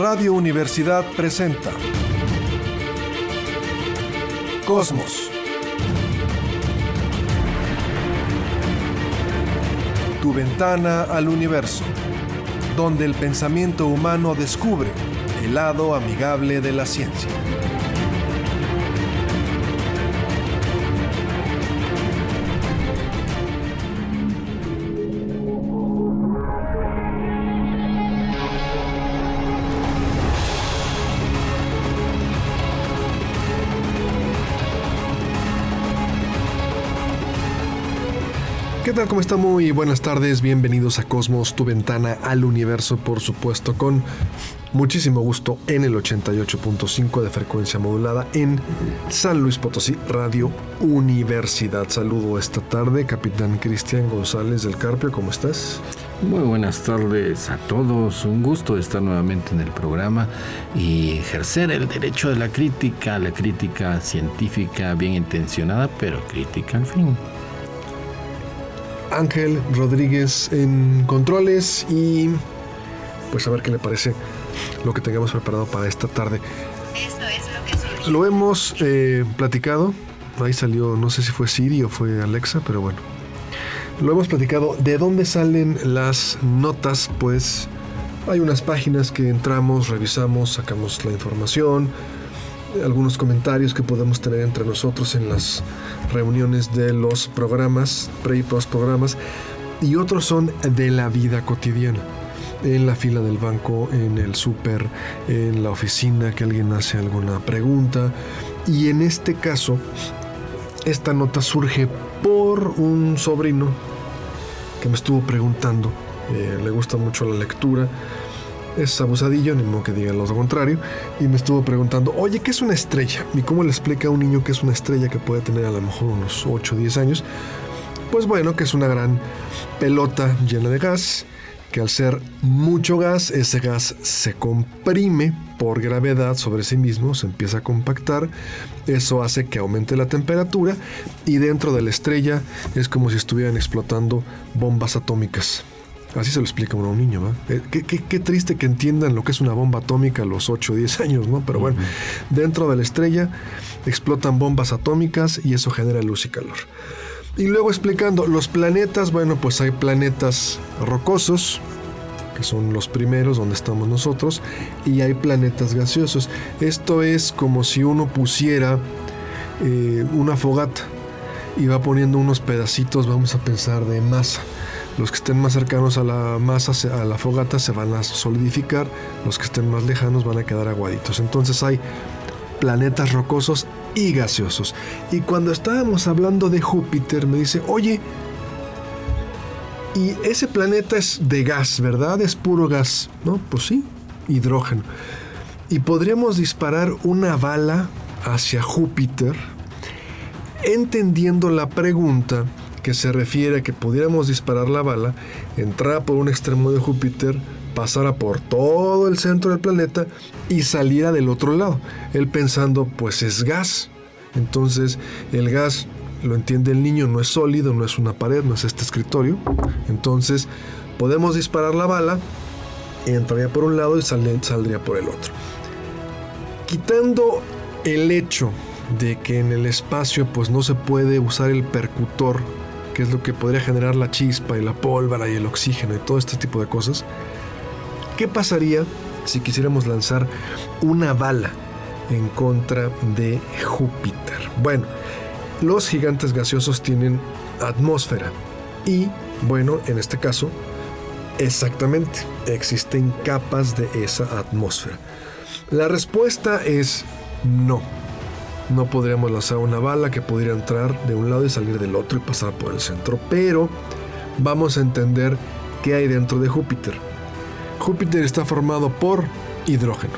Radio Universidad presenta Cosmos. Tu ventana al universo, donde el pensamiento humano descubre el lado amigable de la ciencia. Tal? ¿Cómo está? Muy buenas tardes, bienvenidos a Cosmos, tu ventana al universo, por supuesto, con muchísimo gusto en el 88.5 de frecuencia modulada en San Luis Potosí, Radio Universidad. Saludo esta tarde, capitán Cristian González del Carpio, ¿cómo estás? Muy buenas tardes a todos, un gusto estar nuevamente en el programa y ejercer el derecho de la crítica, la crítica científica bien intencionada, pero crítica al fin. Ángel Rodríguez en controles y pues a ver qué le parece lo que tengamos preparado para esta tarde. lo hemos eh, platicado, ahí salió, no sé si fue Siri o fue Alexa, pero bueno. Lo hemos platicado, ¿de dónde salen las notas? Pues hay unas páginas que entramos, revisamos, sacamos la información, algunos comentarios que podemos tener entre nosotros en las reuniones de los programas, pre y post programas, y otros son de la vida cotidiana. En la fila del banco, en el súper, en la oficina, que alguien hace alguna pregunta. Y en este caso, esta nota surge por un sobrino que me estuvo preguntando. Eh, le gusta mucho la lectura es abusadillo, ni modo que diga lo contrario, y me estuvo preguntando, oye, ¿qué es una estrella? ¿Y cómo le explica a un niño que es una estrella que puede tener a lo mejor unos 8 o 10 años? Pues bueno, que es una gran pelota llena de gas, que al ser mucho gas, ese gas se comprime por gravedad sobre sí mismo, se empieza a compactar, eso hace que aumente la temperatura y dentro de la estrella es como si estuvieran explotando bombas atómicas. Así se lo explica uno a un niño, ¿va? Eh, qué, triste que entiendan lo que es una bomba atómica a los 8 o 10 años, ¿no? Pero bueno, dentro de la estrella explotan bombas atómicas y eso genera luz y calor. Y luego explicando, los planetas, bueno, pues hay planetas rocosos, que son los primeros donde estamos nosotros, y hay planetas gaseosos. Esto es como si uno pusiera eh, una fogata y va poniendo unos pedacitos, vamos a pensar, de masa los que estén más cercanos a la masa, a la fogata, se van a solidificar, los que estén más lejanos van a quedar aguaditos. Entonces hay planetas rocosos y gaseosos. Y cuando estábamos hablando de Júpiter, me dice, oye, y ese planeta es de gas, ¿verdad? Es puro gas, ¿no? Pues sí, hidrógeno. Y podríamos disparar una bala hacia Júpiter, entendiendo la pregunta que se refiere a que pudiéramos disparar la bala, entrara por un extremo de Júpiter, pasara por todo el centro del planeta y saliera del otro lado. Él pensando, pues es gas. Entonces el gas, lo entiende el niño, no es sólido, no es una pared, no es este escritorio. Entonces podemos disparar la bala, entraría por un lado y saldría por el otro. Quitando el hecho de que en el espacio pues no se puede usar el percutor que es lo que podría generar la chispa y la pólvora y el oxígeno y todo este tipo de cosas, ¿qué pasaría si quisiéramos lanzar una bala en contra de Júpiter? Bueno, los gigantes gaseosos tienen atmósfera y, bueno, en este caso, exactamente, existen capas de esa atmósfera. La respuesta es no no podríamos lanzar una bala que pudiera entrar de un lado y salir del otro y pasar por el centro, pero vamos a entender qué hay dentro de Júpiter. Júpiter está formado por hidrógeno.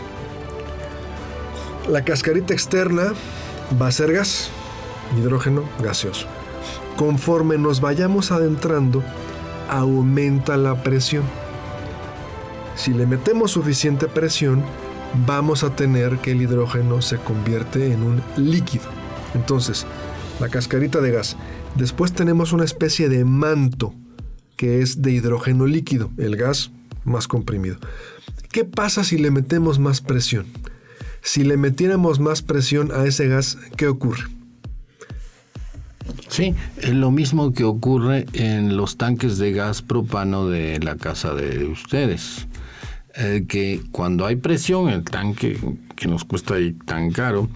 La cascarita externa va a ser gas, hidrógeno gaseoso. Conforme nos vayamos adentrando, aumenta la presión. Si le metemos suficiente presión, vamos a tener que el hidrógeno se convierte en un líquido. Entonces, la cascarita de gas. Después tenemos una especie de manto que es de hidrógeno líquido. El gas más comprimido. ¿Qué pasa si le metemos más presión? Si le metiéramos más presión a ese gas, ¿qué ocurre? Sí, es lo mismo que ocurre en los tanques de gas propano de la casa de ustedes. Eh, que cuando hay presión, el tanque que nos cuesta tan caro,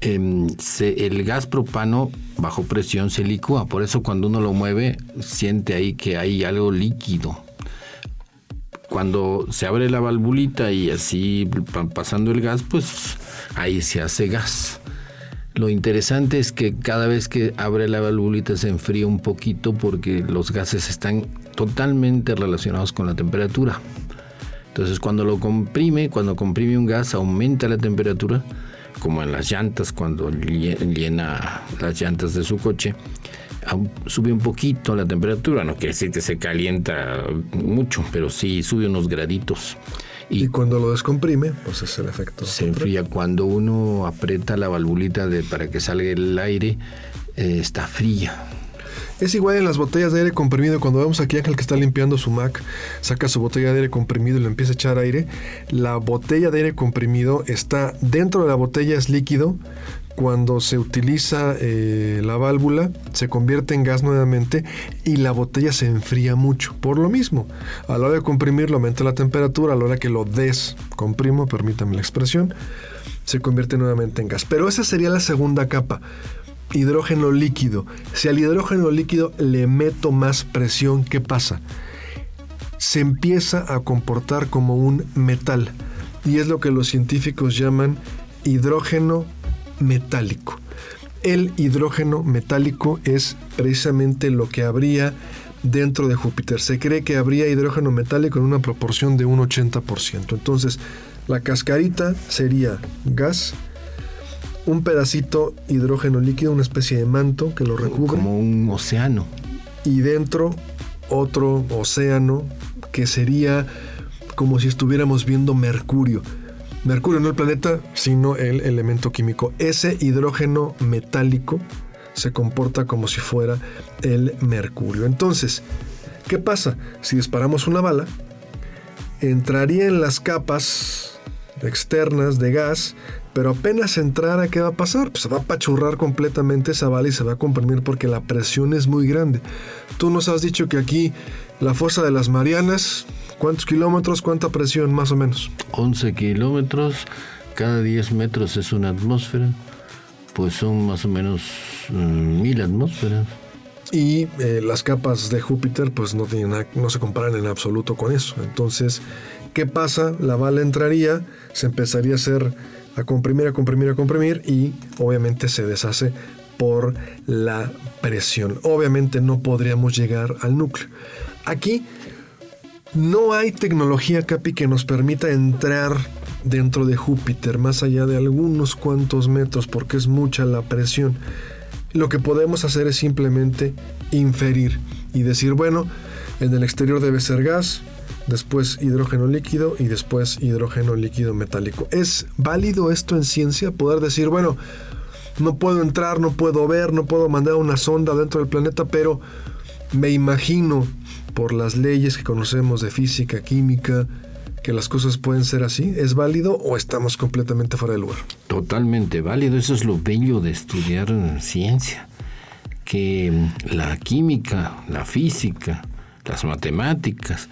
em, el gas propano bajo presión se licúa. Por eso cuando uno lo mueve, siente ahí que hay algo líquido. Cuando se abre la valvulita y así pasando el gas, pues ahí se hace gas. Lo interesante es que cada vez que abre la valvulita se enfría un poquito porque los gases están totalmente relacionados con la temperatura. Entonces cuando lo comprime, cuando comprime un gas aumenta la temperatura, como en las llantas cuando llena las llantas de su coche, sube un poquito la temperatura, no quiere decir que se calienta mucho, pero sí sube unos graditos. Y, cuando lo descomprime, pues es el efecto. Se enfría. Cuando uno aprieta la valvulita de, para que salga el aire, eh, está fría. Es igual en las botellas de aire comprimido. Cuando vemos aquí Ángel que está limpiando su Mac, saca su botella de aire comprimido y le empieza a echar aire. La botella de aire comprimido está dentro de la botella, es líquido, cuando se utiliza eh, la válvula, se convierte en gas nuevamente y la botella se enfría mucho. Por lo mismo, a la hora de comprimirlo aumenta la temperatura, a la hora que lo descomprimo, permítame la expresión, se convierte nuevamente en gas. Pero esa sería la segunda capa. Hidrógeno líquido. Si al hidrógeno líquido le meto más presión, ¿qué pasa? Se empieza a comportar como un metal. Y es lo que los científicos llaman hidrógeno metálico. El hidrógeno metálico es precisamente lo que habría dentro de Júpiter. Se cree que habría hidrógeno metálico en una proporción de un 80%. Entonces, la cascarita sería gas, un pedacito hidrógeno líquido, una especie de manto que lo recubre. Como un océano. Y dentro otro océano que sería como si estuviéramos viendo Mercurio. Mercurio no el planeta, sino el elemento químico. Ese hidrógeno metálico se comporta como si fuera el mercurio. Entonces, ¿qué pasa? Si disparamos una bala, entraría en las capas externas de gas, pero apenas entrara, ¿qué va a pasar? Pues se va a apachurrar completamente esa bala y se va a comprimir porque la presión es muy grande. Tú nos has dicho que aquí la fuerza de las Marianas ¿Cuántos kilómetros? ¿Cuánta presión más o menos? 11 kilómetros, cada 10 metros es una atmósfera, pues son más o menos mm, mil atmósferas. Y eh, las capas de Júpiter pues no, tienen, no se comparan en absoluto con eso. Entonces, ¿qué pasa? La bala entraría, se empezaría a hacer, a comprimir, a comprimir, a comprimir y obviamente se deshace por la presión. Obviamente no podríamos llegar al núcleo. Aquí no hay tecnología, Capi, que nos permita entrar dentro de Júpiter más allá de algunos cuantos metros porque es mucha la presión. Lo que podemos hacer es simplemente inferir y decir, bueno, en el exterior debe ser gas, después hidrógeno líquido y después hidrógeno líquido metálico. ¿Es válido esto en ciencia? Poder decir, bueno, no puedo entrar, no puedo ver, no puedo mandar una sonda dentro del planeta, pero me imagino por las leyes que conocemos de física, química, que las cosas pueden ser así? ¿Es válido o estamos completamente fuera de lugar? Totalmente válido, eso es lo bello de estudiar ciencia, que la química, la física, las matemáticas,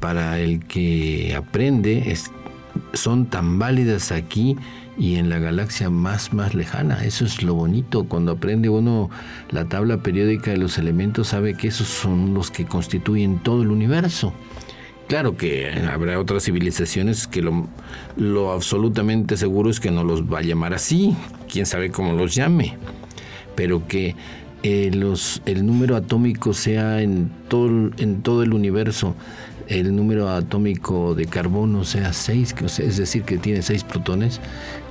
para el que aprende son tan válidas aquí y en la galaxia más más lejana. Eso es lo bonito. Cuando aprende uno la tabla periódica de los elementos, sabe que esos son los que constituyen todo el universo. Claro que habrá otras civilizaciones que lo, absolutamente seguro es que no los va a llamar así, quién sabe cómo los llame, pero que eh, el número atómico sea en todo, en todo el universo el número atómico de carbono sea 6, es decir, que tiene 6 protones,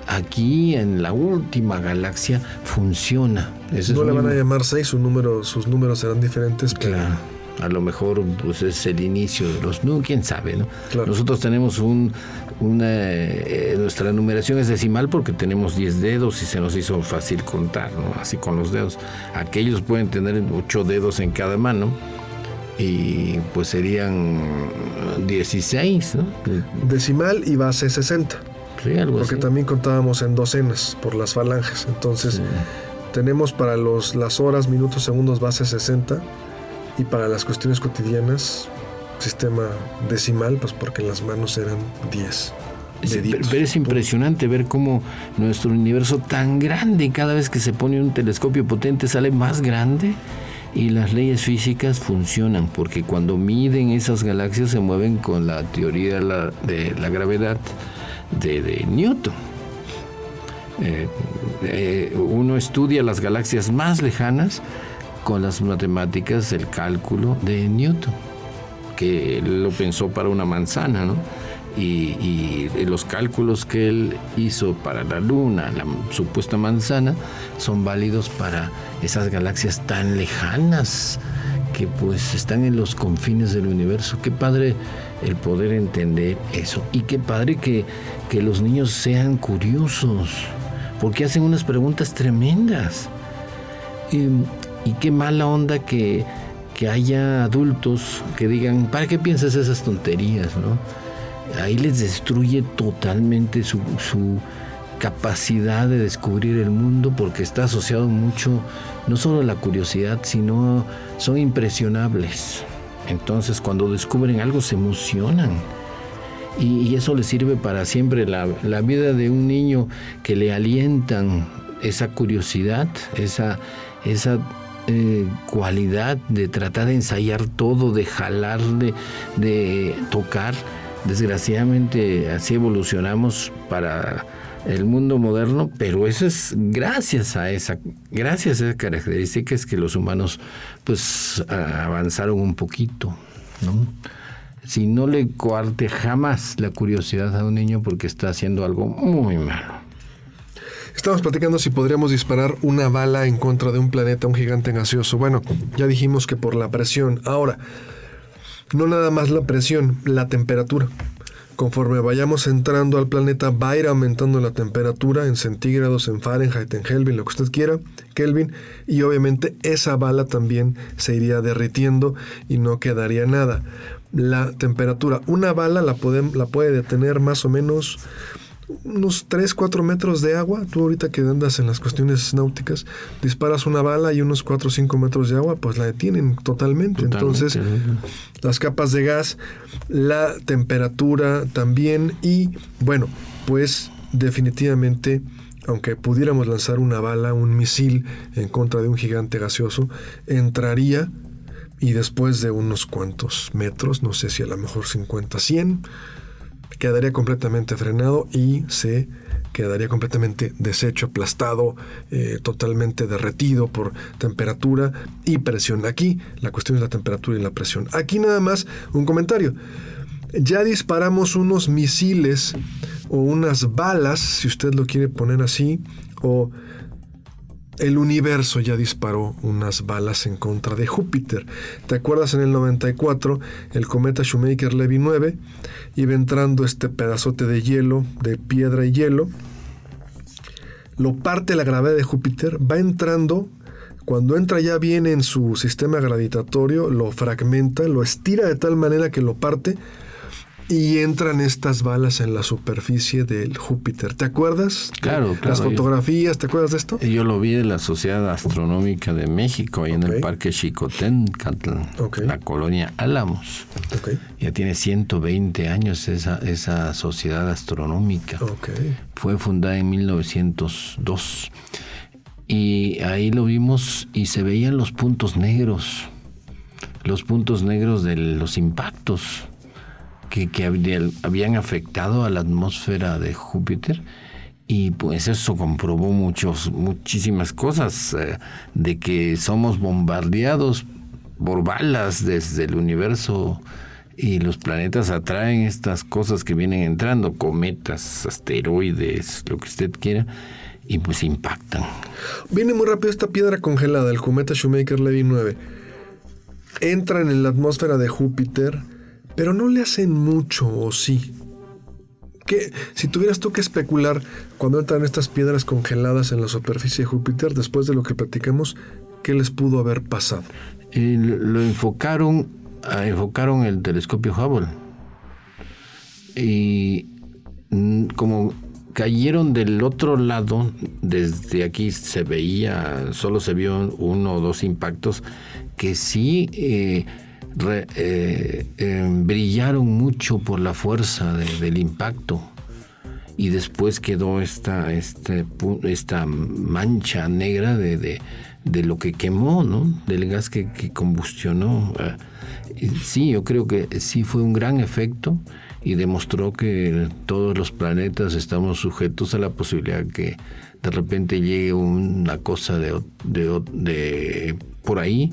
aquí en la última galaxia funciona. no le van a llamar 6, sus números, sus números serán diferentes. Claro. A lo mejor pues es el inicio de los no, quién sabe, ¿no? Nosotros tenemos un una eh, nuestra numeración es decimal porque tenemos 10 dedos y se nos hizo fácil contar, ¿no? Así con los dedos. Aquellos pueden tener 8 dedos en cada mano y pues serían 16, ¿no? Decimal y base 60. Sí, algo Porque también contábamos en docenas por las falanges. Entonces, tenemos para los, las horas, minutos, segundos, base 60 y para las cuestiones cotidianas, sistema decimal, pues porque en las manos eran 10. pero es impresionante ver cómo nuestro universo tan grande, cada vez que se pone un telescopio potente sale más grande y las leyes físicas funcionan, porque cuando miden esas galaxias se mueven con la teoría de la, gravedad de, Newton. Eh, eh, uno estudia las galaxias más lejanas con las matemáticas del cálculo de Newton, que lo pensó para una manzana, ¿no? Y, los cálculos que él hizo para la luna, la supuesta manzana, son válidos para esas galaxias tan lejanas que pues están en los confines del universo. Qué padre el poder entender eso. Y qué padre que, que los niños sean curiosos, porque hacen unas preguntas tremendas. Y y qué mala onda que, haya adultos que digan, ¿para qué piensas esas tonterías? ¿no? Ahí les destruye totalmente su, capacidad de descubrir el mundo porque está asociado mucho, no solo a la curiosidad, sino son impresionables. Entonces cuando descubren algo se emocionan. Y, eso les sirve para siempre. La, la, vida de un niño que le alientan esa curiosidad, esa, esa eh, cualidad de tratar de ensayar todo, de jalar, de, tocar. Desgraciadamente así evolucionamos para el mundo moderno, pero eso es gracias a esa, gracias a que los humanos pues avanzaron un poquito, Si no le coarte jamás la curiosidad a un niño porque está haciendo algo muy malo. Estamos platicando si podríamos disparar una bala en contra de un planeta, un gigante gaseoso. Bueno, ya dijimos que por la presión. Ahora, no nada más la presión, la temperatura. Conforme vayamos entrando al planeta, va a ir aumentando la temperatura en centígrados, en Fahrenheit, en Kelvin, lo que usted quiera, Kelvin, y obviamente esa bala también se iría derritiendo y no quedaría nada. La temperatura, una bala la, la puede detener más o menos unos 3, 4 metros de agua, tú ahorita que andas en las cuestiones náuticas, disparas una bala y unos 4 o 5 metros de agua, pues la detienen totalmente. Entonces, las capas de gas, la temperatura también. Y bueno, pues definitivamente, aunque pudiéramos lanzar una bala, un misil en contra de un gigante gaseoso, entraría y después de unos cuantos metros, no sé si a lo mejor 50, 100, quedaría completamente frenado y se quedaría completamente deshecho, aplastado, eh, totalmente derretido por temperatura y presión. Aquí la cuestión es la temperatura y la presión. Aquí nada más un comentario. Ya disparamos unos misiles o unas balas, si usted lo quiere poner así, o el universo ya disparó unas balas en contra de Júpiter. ¿Te acuerdas en el 94 el cometa Shoemaker-Levy 9 iba entrando este pedazote de hielo, de piedra y hielo? Lo parte la gravedad de Júpiter, va entrando, cuando entra ya bien en su sistema gravitatorio, lo fragmenta, lo estira de tal manera que lo parte y entran estas balas en la superficie del Júpiter. ¿Te acuerdas? Claro, claro. Las fotografías, ¿te acuerdas de esto? Yo lo vi en la Sociedad Astronómica de México, ahí en el Parque Chicotencatl, la colonia Álamos. Ya tiene 120 años esa, esa sociedad astronómica. Fue fundada en 1902. Y ahí lo vimos y se veían los puntos negros, los puntos negros de los impactos que, habían afectado a la atmósfera de Júpiter y pues eso comprobó muchos, muchísimas cosas, eh, de que somos bombardeados por balas desde el universo y los planetas atraen estas cosas que vienen entrando, cometas, asteroides, lo que usted quiera, y pues impactan. Viene muy rápido esta piedra congelada, el cometa Shoemaker-Levy 9. Entra en la atmósfera de Júpiter, pero no le hacen mucho, ¿o sí? Que si tuvieras tú que especular cuando entran estas piedras congeladas en la superficie de Júpiter, después de lo que platicamos, ¿qué les pudo haber pasado? lo enfocaron enfocaron el telescopio Hubble. Y mm, como cayeron del otro lado, desde aquí se veía, solo se vio uno o dos impactos que sí eh, eh, em, brillaron mucho por la fuerza del impacto. Y después quedó esta, este, esta mancha negra de, lo que quemó, ¿no? Del gas que, que combustionó. Ah, sí, yo creo que sí fue un gran efecto y demostró que todos los planetas estamos sujetos a la posibilidad que de repente llegue una cosa de, de, por ahí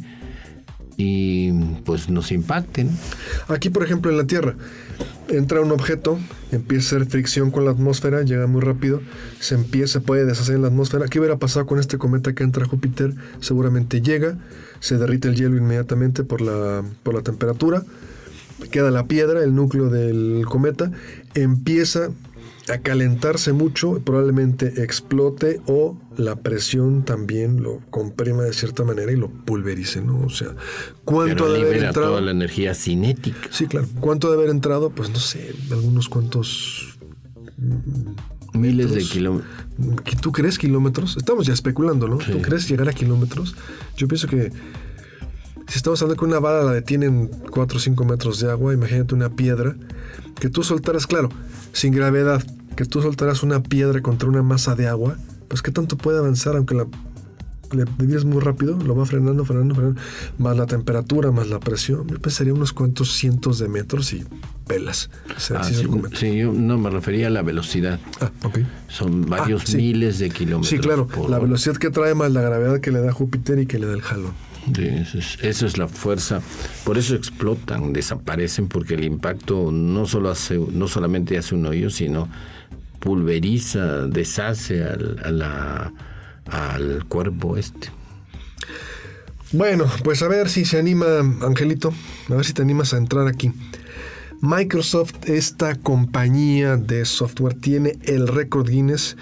y pues nos impacten. Aquí, por ejemplo, en la Tierra, entra un objeto, empieza a hacer fricción con la atmósfera, llega muy rápido, se empieza, puede deshacer en la atmósfera. ¿Qué hubiera pasado con este cometa que entra a Júpiter? Seguramente llega, se derrite el hielo inmediatamente por la, por la temperatura queda la piedra, el núcleo del cometa, empieza a calentarse mucho, probablemente explote o la presión también lo comprima de cierta manera y lo pulverice, ¿no? O sea, ¿cuánto debe haber entrado? toda la energía cinética. Sí, claro. ¿Cuánto debe haber entrado? Pues no sé, algunos cuantos miles de kilómetros. ¿Tú crees kilómetros? Estamos ya especulando, ¿no? ¿Tú crees llegar a kilómetros? Yo pienso que si estamos hablando que una bala la detienen 4 o 5 metros de agua, imagínate una piedra, que tú soltaras, claro, sin gravedad, que tú soltaras una piedra contra una masa de agua, pues qué tanto puede avanzar aunque la le muy rápido, lo va frenando, frenando, frenando, más la temperatura, más la presión, yo pensaría unos cuantos cientos de metros y pelas. Ah, sí, yo no me refería a la velocidad. Ah, ok. Son varios ah, miles de kilómetros. Sí, claro, la velocidad que trae más la gravedad que le da Júpiter y que le da el jalón. Esa es, la fuerza. Por eso explotan, desaparecen, porque el impacto no, solo hace, no solamente hace un hoyo, sino pulveriza, deshace al, al cuerpo este. Bueno, pues a ver si se anima, Angelito, a ver si te animas a entrar aquí. Microsoft, esta compañía de software, tiene el récord Guinness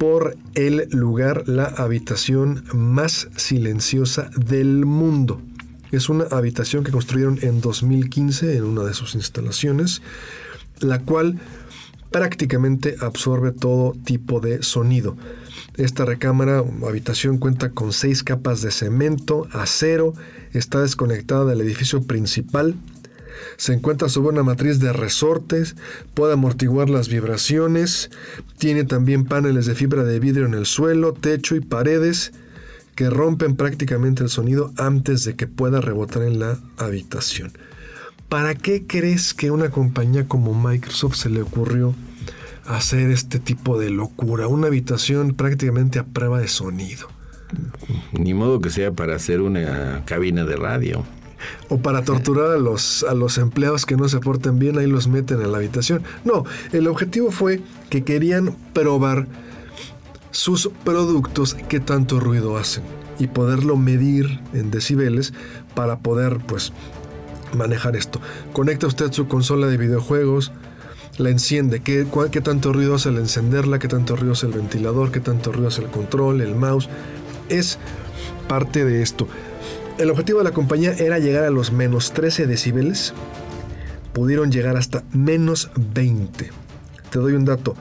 por el lugar, la habitación más silenciosa del mundo. Es una habitación que construyeron en 2015 en una de sus instalaciones, la cual prácticamente absorbe todo tipo de sonido. Esta recámara o habitación cuenta con seis capas de cemento, acero, está desconectada del edificio principal se encuentra sobre una matriz de resortes, puede amortiguar las vibraciones, tiene también paneles de fibra de vidrio en el suelo, techo y paredes que rompen prácticamente el sonido antes de que pueda rebotar en la habitación. ¿Para qué crees que una compañía como Microsoft se le ocurrió hacer este tipo de locura? Una habitación prácticamente a prueba de sonido. Ni modo que sea para hacer una cabina de radio o para torturar a los, a los empleados que no se porten bien, ahí los meten en la habitación. No, el objetivo fue que querían probar sus productos que tanto ruido hacen y poderlo medir en decibeles para poder pues manejar esto. Conecta usted su consola de videojuegos, la enciende, ¿Qué, qué tanto ruido hace el encenderla, qué tanto ruido hace el ventilador, qué tanto ruido hace el control, el mouse. Es parte de esto. El objetivo de la compañía era llegar a los menos 13 decibeles. Pudieron llegar hasta menos 20. Te doy un dato.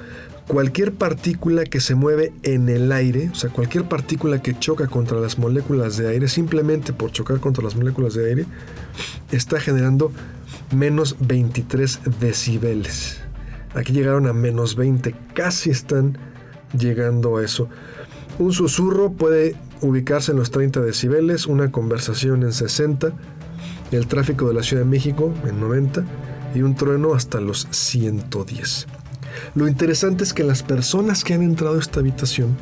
Cualquier partícula que se mueve en el aire, o sea, cualquier partícula que choca contra las moléculas de aire, simplemente por chocar contra las moléculas de aire, está generando menos 23 decibeles. Aquí llegaron a menos 20, casi están llegando a eso. Un susurro puede ubicarse en los 30 decibeles, una conversación en 60, el tráfico de la Ciudad de México en 90 y un trueno hasta los 110. Lo interesante es que las personas que han entrado a esta habitación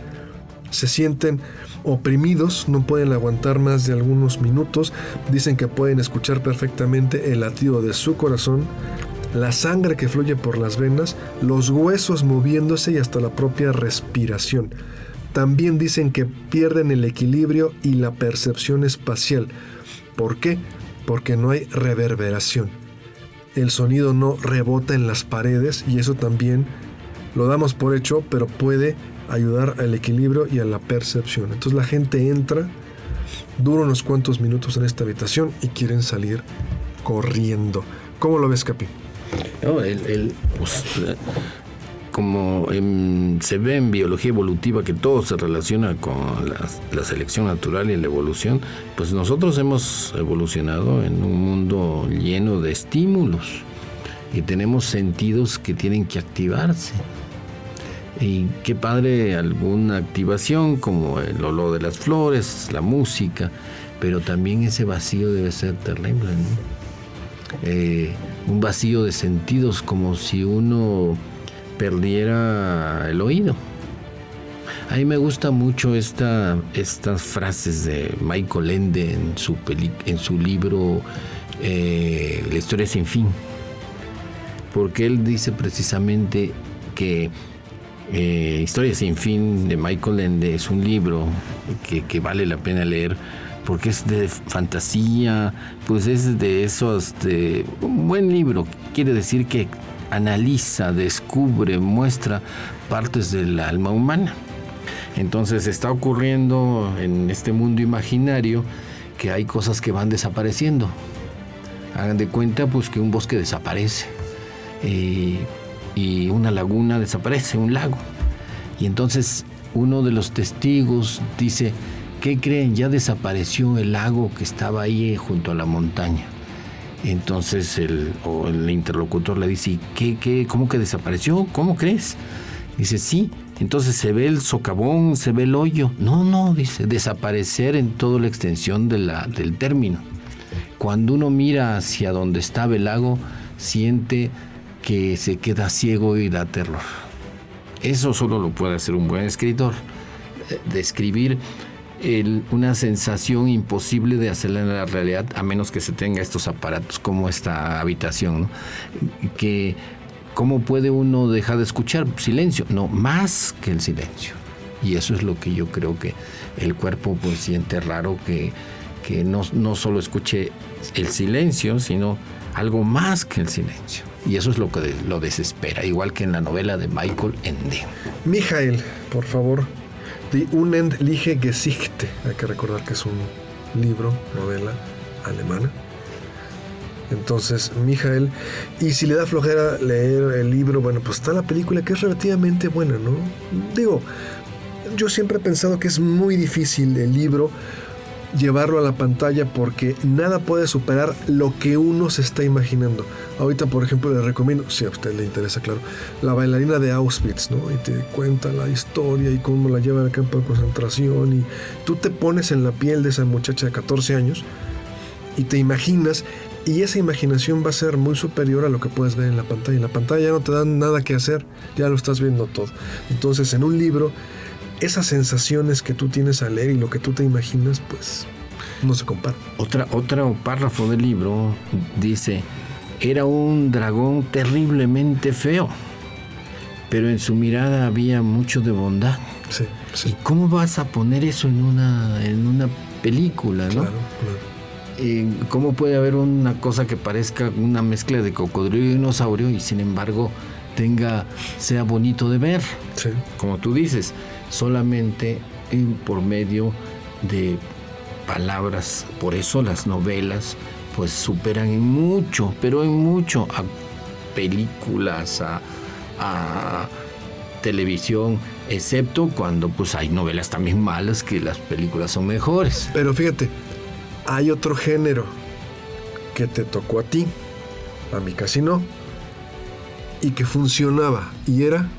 se sienten oprimidos, no pueden aguantar más de algunos minutos, dicen que pueden escuchar perfectamente el latido de su corazón, la sangre que fluye por las venas, los huesos moviéndose y hasta la propia respiración. También dicen que pierden el equilibrio y la percepción espacial. ¿Por qué? Porque no hay reverberación. El sonido no rebota en las paredes y eso también lo damos por hecho, pero puede ayudar al equilibrio y a la percepción. Entonces la gente entra, dura unos cuantos minutos en esta habitación y quieren salir corriendo. ¿Cómo lo ves, Capi? No, el, pues, como se ve en biología evolutiva que todo se relaciona con la, selección natural y la evolución, pues nosotros hemos evolucionado en un mundo lleno de estímulos y tenemos sentidos que tienen que activarse. Y qué padre alguna activación como el olor de las flores, la música, pero también ese vacío debe ser terrible. Eh, un vacío de sentidos como si uno perdiera el oído. A mí me gusta mucho esta, estas frases de Michael Ende en su, en su libro eh, La historia sin fin, porque él dice precisamente que eh, Historia sin fin de Michael Ende es un libro que, vale la pena leer porque es de fantasía, pues es de esos, de un buen libro, quiere decir que analiza, descubre, muestra partes del alma humana. Entonces está ocurriendo en este mundo imaginario que hay cosas que van desapareciendo. Hagan de cuenta pues que un bosque desaparece eh, y una laguna desaparece, un lago. Y entonces uno de los testigos dice, ¿qué creen? Ya desapareció el lago que estaba ahí junto a la montaña. Entonces el, interlocutor le dice, ¿qué, qué, cómo que desapareció? ¿Cómo crees? Dice, sí. Entonces se ve el socavón, se ve el hoyo. No, no, dice, desaparecer en toda la extensión del término. Cuando uno mira hacia donde estaba el lago, siente que se queda ciego y da terror. Eso solo lo puede hacer un buen escritor. Eh, describir una sensación imposible de hacerla en la realidad a menos que se tenga estos aparatos como esta habitación, que ¿cómo puede uno dejar de escuchar? Silencio, no, más que el silencio. Y eso es lo que yo creo que el cuerpo pues siente raro que, que no, no solo escuche el silencio, sino algo más que el silencio. Y eso es lo que lo desespera, igual que en la novela de Michael Ende. Mijael, por favor, Die Unendliche Gesichte. Hay que recordar que es un libro, novela alemana. Entonces, Mijael, y si le da flojera leer el libro, bueno, pues está la película que es relativamente buena, ¿no? Digo, yo siempre he pensado que es muy difícil el libro llevarlo a la pantalla porque nada puede superar lo que uno se está imaginando. Ahorita, por ejemplo, le recomiendo, si a usted le interesa, claro, la bailarina de Auschwitz, ¿no? Y te cuenta la historia y cómo la lleva al campo de concentración y tú te pones en la piel de esa muchacha de 14 años y te imaginas y esa imaginación va a ser muy superior a lo que puedes ver en la pantalla. En la pantalla ya no te dan nada que hacer, ya lo estás viendo todo. Entonces, en un libro esas sensaciones que tú tienes al leer y lo que tú te imaginas, pues no se compara. Otra, otro párrafo del libro dice, era un dragón terriblemente feo, pero en su mirada había mucho de bondad. Sí, sí. ¿Y cómo vas a poner eso en una, en una película, no? Claro, claro. Eh, ¿Cómo puede haber una cosa que parezca una mezcla de cocodrilo y dinosaurio y sin embargo tenga, sea bonito de ver? Sí. Como tú dices solamente por medio de palabras. Por eso las novelas pues superan en mucho, pero en mucho a películas, a, televisión, excepto cuando pues hay novelas también malas que las películas son mejores. Pero fíjate, hay otro género que te tocó a ti, a mí casi no, y que funcionaba, y era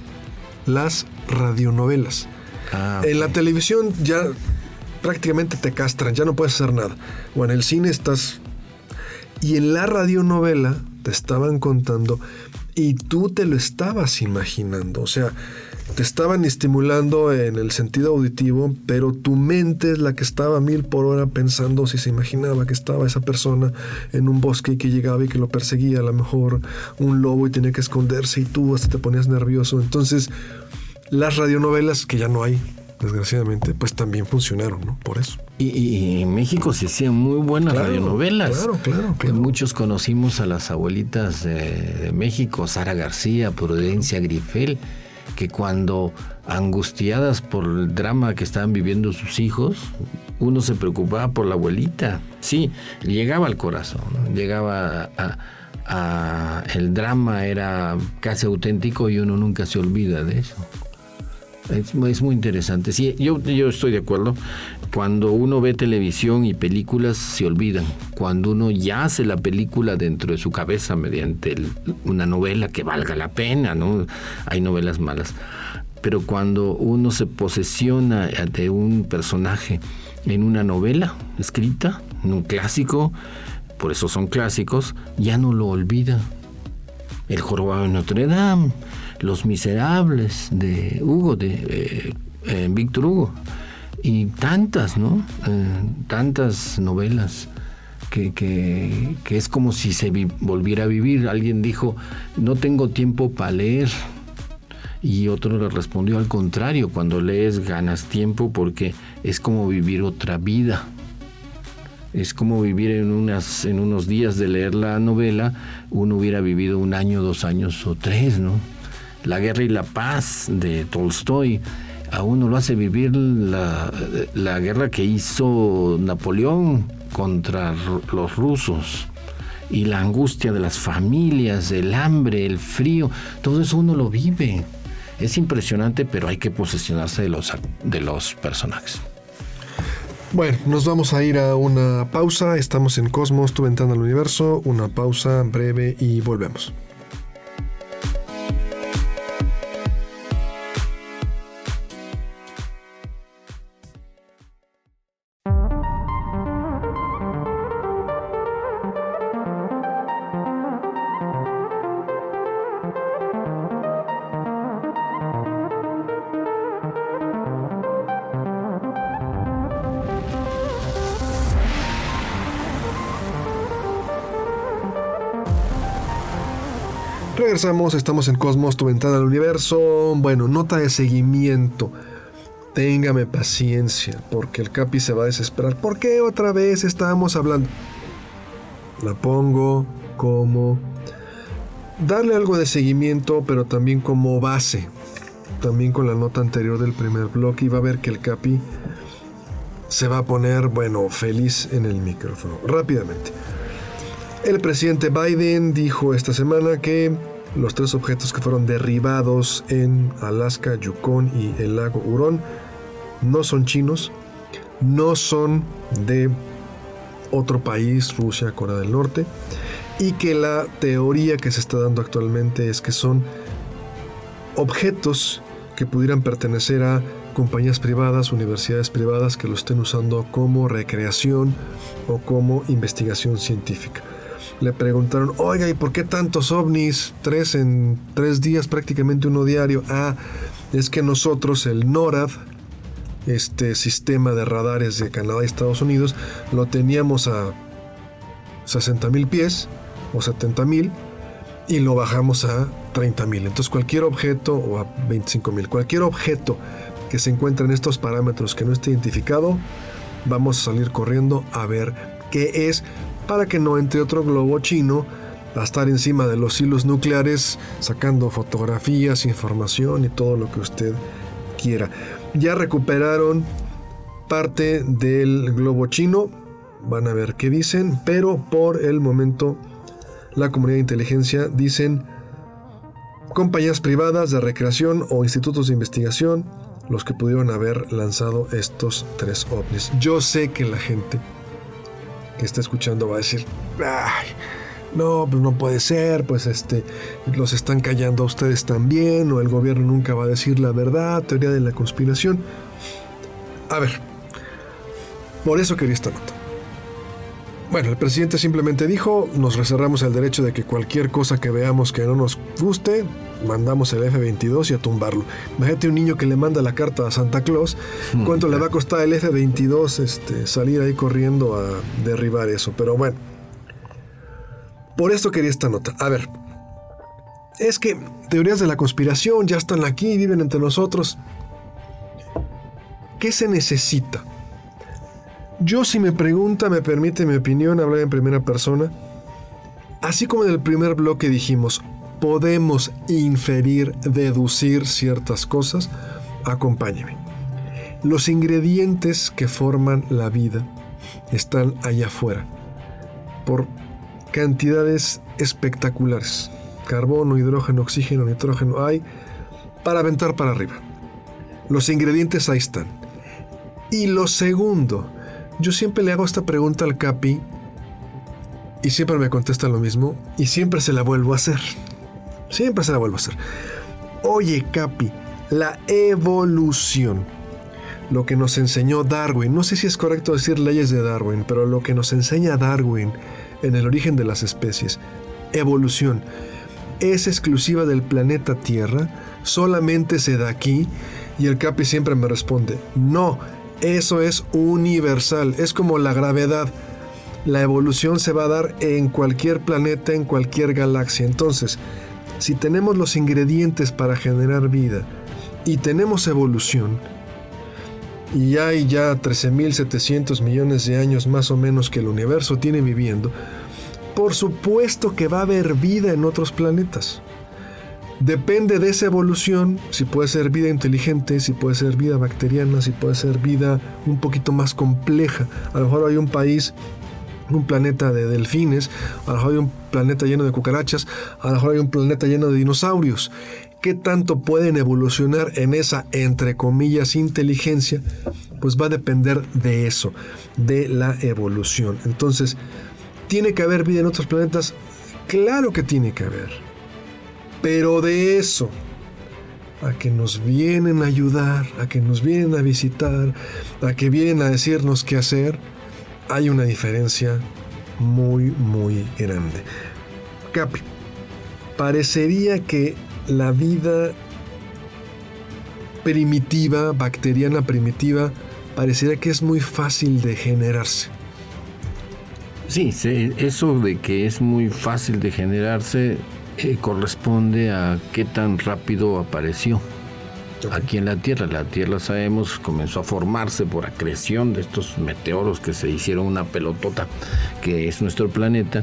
las radionovelas. Ah, en la televisión ya prácticamente te castran, ya no puedes hacer nada. O en el cine estás... Y en la radionovela te estaban contando y tú te lo estabas imaginando. O sea, te estaban estimulando en el sentido auditivo, pero tu mente es la que estaba a mil por hora pensando si se imaginaba que estaba esa persona en un bosque y que llegaba y que lo perseguía a lo mejor un lobo y tenía que esconderse y tú hasta te ponías nervioso. Entonces, las radionovelas, que ya no hay, desgraciadamente, pues también funcionaron, ¿no? Por eso. Y, en México se hacían muy buenas radionovelas. Claro, claro, claro. Muchos conocimos a las abuelitas de, México, Sara García, Prudencia Grifel, que cuando angustiadas por el drama que estaban viviendo sus hijos, uno se preocupaba por la abuelita. Sí, llegaba al corazón, llegaba a, El drama era casi auténtico y uno nunca se olvida de eso. Es, muy interesante. Sí, yo, yo estoy de acuerdo. Cuando uno ve televisión y películas se olvidan. Cuando uno ya hace la película dentro de su cabeza mediante una novela que valga la pena, ¿no? Hay novelas malas. Pero cuando uno se posesiona de un personaje en una novela escrita, en un clásico, por eso son clásicos, ya no lo olvida. El jorobado de Notre Dame, Los Miserables de Hugo, de eh, eh, Víctor Hugo, y tantas, ¿no? Eh, tantas novelas. Que, que, es como si se volviera a vivir. Alguien dijo, no tengo tiempo para leer, y otro le respondió al contrario, cuando lees ganas tiempo porque es como vivir otra vida. Es como vivir en, unas, en unos días de leer la novela, uno hubiera vivido un año, dos años o tres, ¿no? La guerra y la paz de Tolstoy a uno lo hace vivir la, guerra que hizo Napoleón contra los rusos y la angustia de las familias, el hambre, el frío, todo eso uno lo vive. Es impresionante, pero hay que posesionarse de los, de los personajes. Bueno, nos vamos a ir a una pausa. Estamos en Cosmos, tu ventana al universo. Una pausa breve y volvemos. Regresamos, estamos en Cosmos, tu ventana al universo. Bueno, nota de seguimiento. Téngame paciencia, porque el Capi se va a desesperar. ¿Por qué otra vez estábamos hablando? La pongo como darle algo de seguimiento, pero también como base. También con la nota anterior del primer bloque y va a ver que el Capi se va a poner, bueno, feliz en el micrófono. Rápidamente. El presidente Biden dijo esta semana que los tres objetos que fueron derribados en Alaska, Yukon y el lago Hurón no son chinos, no son de otro país, Rusia, Corea del Norte, y que la teoría que se está dando actualmente es que son objetos que pudieran pertenecer a compañías privadas, universidades privadas que lo estén usando como recreación o como investigación científica le preguntaron, oiga, ¿y por qué tantos ovnis? Tres en tres días, prácticamente uno diario. Ah, es que nosotros, el NORAD, este sistema de radares de Canadá y Estados Unidos, lo teníamos a 60 mil pies o 70 mil y lo bajamos a 30 mil. Entonces cualquier objeto, o a 25 mil, cualquier objeto que se encuentre en estos parámetros que no esté identificado, vamos a salir corriendo a ver qué es para que no entre otro globo chino a estar encima de los hilos nucleares sacando fotografías, información y todo lo que usted quiera. Ya recuperaron parte del globo chino, van a ver qué dicen, pero por el momento la comunidad de inteligencia dicen compañías privadas de recreación o institutos de investigación los que pudieron haber lanzado estos tres ovnis. Yo sé que la gente que está escuchando va a decir, Ay, no, pues no puede ser, pues este, los están callando a ustedes también, o el gobierno nunca va a decir la verdad, teoría de la conspiración. A ver, por eso quería esta nota. Bueno, el presidente simplemente dijo, nos reserramos el derecho de que cualquier cosa que veamos que no nos guste, mandamos el F-22 y a tumbarlo. Imagínate un niño que le manda la carta a Santa Claus, hmm. ¿cuánto le va a costar el F-22 este, salir ahí corriendo a derribar eso? Pero bueno, por eso quería esta nota. A ver, es que teorías de la conspiración ya están aquí, viven entre nosotros. ¿Qué se necesita? Yo si me pregunta, me permite mi opinión hablar en primera persona. Así como en el primer bloque dijimos, podemos inferir, deducir ciertas cosas, acompáñeme. Los ingredientes que forman la vida están allá afuera, por cantidades espectaculares. Carbono, hidrógeno, oxígeno, nitrógeno, hay para aventar para arriba. Los ingredientes ahí están. Y lo segundo, yo siempre le hago esta pregunta al Capi y siempre me contesta lo mismo y siempre se la vuelvo a hacer. Siempre se la vuelvo a hacer. Oye, Capi, la evolución. Lo que nos enseñó Darwin, no sé si es correcto decir leyes de Darwin, pero lo que nos enseña Darwin en el origen de las especies, evolución, es exclusiva del planeta Tierra, solamente se da aquí, y el Capi siempre me responde, no, eso es universal, es como la gravedad. La evolución se va a dar en cualquier planeta, en cualquier galaxia. Entonces, si tenemos los ingredientes para generar vida y tenemos evolución, y hay ya 13.700 millones de años más o menos que el universo tiene viviendo, por supuesto que va a haber vida en otros planetas. Depende de esa evolución, si puede ser vida inteligente, si puede ser vida bacteriana, si puede ser vida un poquito más compleja. A lo mejor hay un país, un planeta de delfines, a lo mejor hay un planeta lleno de cucarachas, a lo mejor hay un planeta lleno de dinosaurios. ¿Qué tanto pueden evolucionar en esa, entre comillas, inteligencia? Pues va a depender de eso, de la evolución. Entonces, ¿tiene que haber vida en otros planetas? Claro que tiene que haber pero de eso, a que nos vienen a ayudar, a que nos vienen a visitar, a que vienen a decirnos qué hacer, hay una diferencia muy, muy grande. Capi, parecería que la vida primitiva, bacteriana primitiva, parecería que es muy fácil de generarse. Sí, eso de que es muy fácil de generarse eh, corresponde a qué tan rápido apareció aquí en la Tierra. La Tierra, sabemos, comenzó a formarse por acreción de estos meteoros que se hicieron una pelotota, que es nuestro planeta,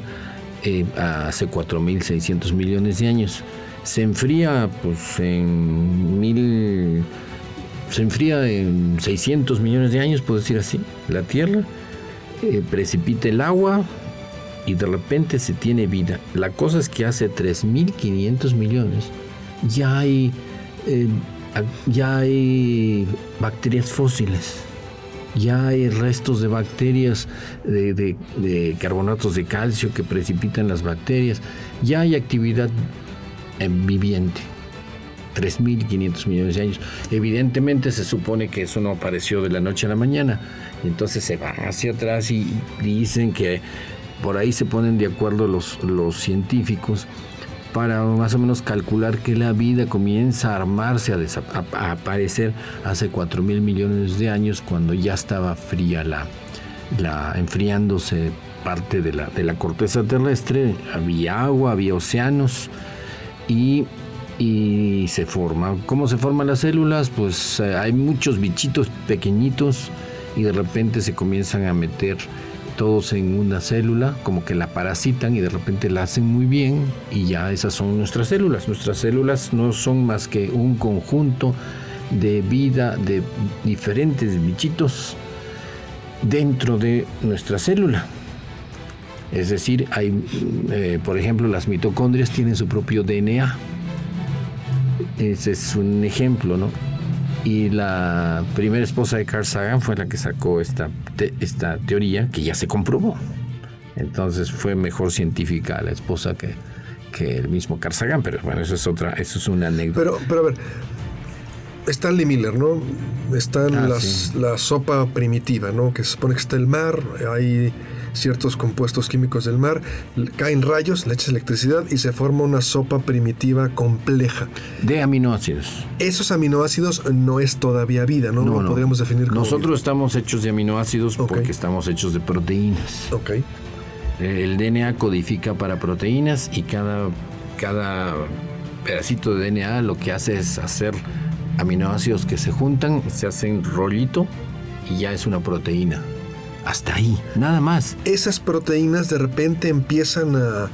eh, hace 4.600 millones de años. Se enfría, pues, en mil... Se enfría en 600 millones de años, puedo decir así, la Tierra. Eh, precipita el agua, y de repente se tiene vida. La cosa es que hace 3.500 millones ya hay, eh, ya hay bacterias fósiles, ya hay restos de bacterias, de, de, carbonatos de calcio que precipitan las bacterias, ya hay actividad viviente. 3.500 millones de años. Evidentemente se supone que eso no apareció de la noche a la mañana. Entonces se va hacia atrás y dicen que por ahí se ponen de acuerdo los, los científicos para más o menos calcular que la vida comienza a armarse, a, aparecer hace 4 mil millones de años cuando ya estaba fría la, la enfriándose parte de la, de la corteza terrestre, había agua, había océanos y, y se forma. ¿Cómo se forman las células? Pues eh, hay muchos bichitos pequeñitos y de repente se comienzan a meter todos en una célula, como que la parasitan y de repente la hacen muy bien y ya esas son nuestras células. Nuestras células no son más que un conjunto de vida de diferentes bichitos dentro de nuestra célula. Es decir, hay, eh, por ejemplo, las mitocondrias tienen su propio DNA. Ese es un ejemplo, ¿no? Y la primera esposa de Carl Sagan fue la que sacó esta, esta teoría que ya se comprobó. Entonces fue mejor científica la esposa que, que el mismo Carl Sagan, pero bueno, eso es otra, eso es una anécdota. Pero, pero a ver, Stanley Miller, ¿no? Está en ah, la sopa primitiva, ¿no? Que se supone que está el mar, hay ciertos compuestos químicos del mar, caen rayos, le echas electricidad y se forma una sopa primitiva compleja. De aminoácidos. Esos aminoácidos no es todavía vida, ¿no? No, podríamos definir como Nosotros estamos hechos de aminoácidos porque estamos hechos de proteínas. Ok. El DNA codifica para proteínas y cada, cada pedacito de DNA lo que hace es hacer aminoácidos que se juntan, se hacen rollito y ya es una proteína. Hasta ahí, nada más. Esas proteínas de repente empiezan a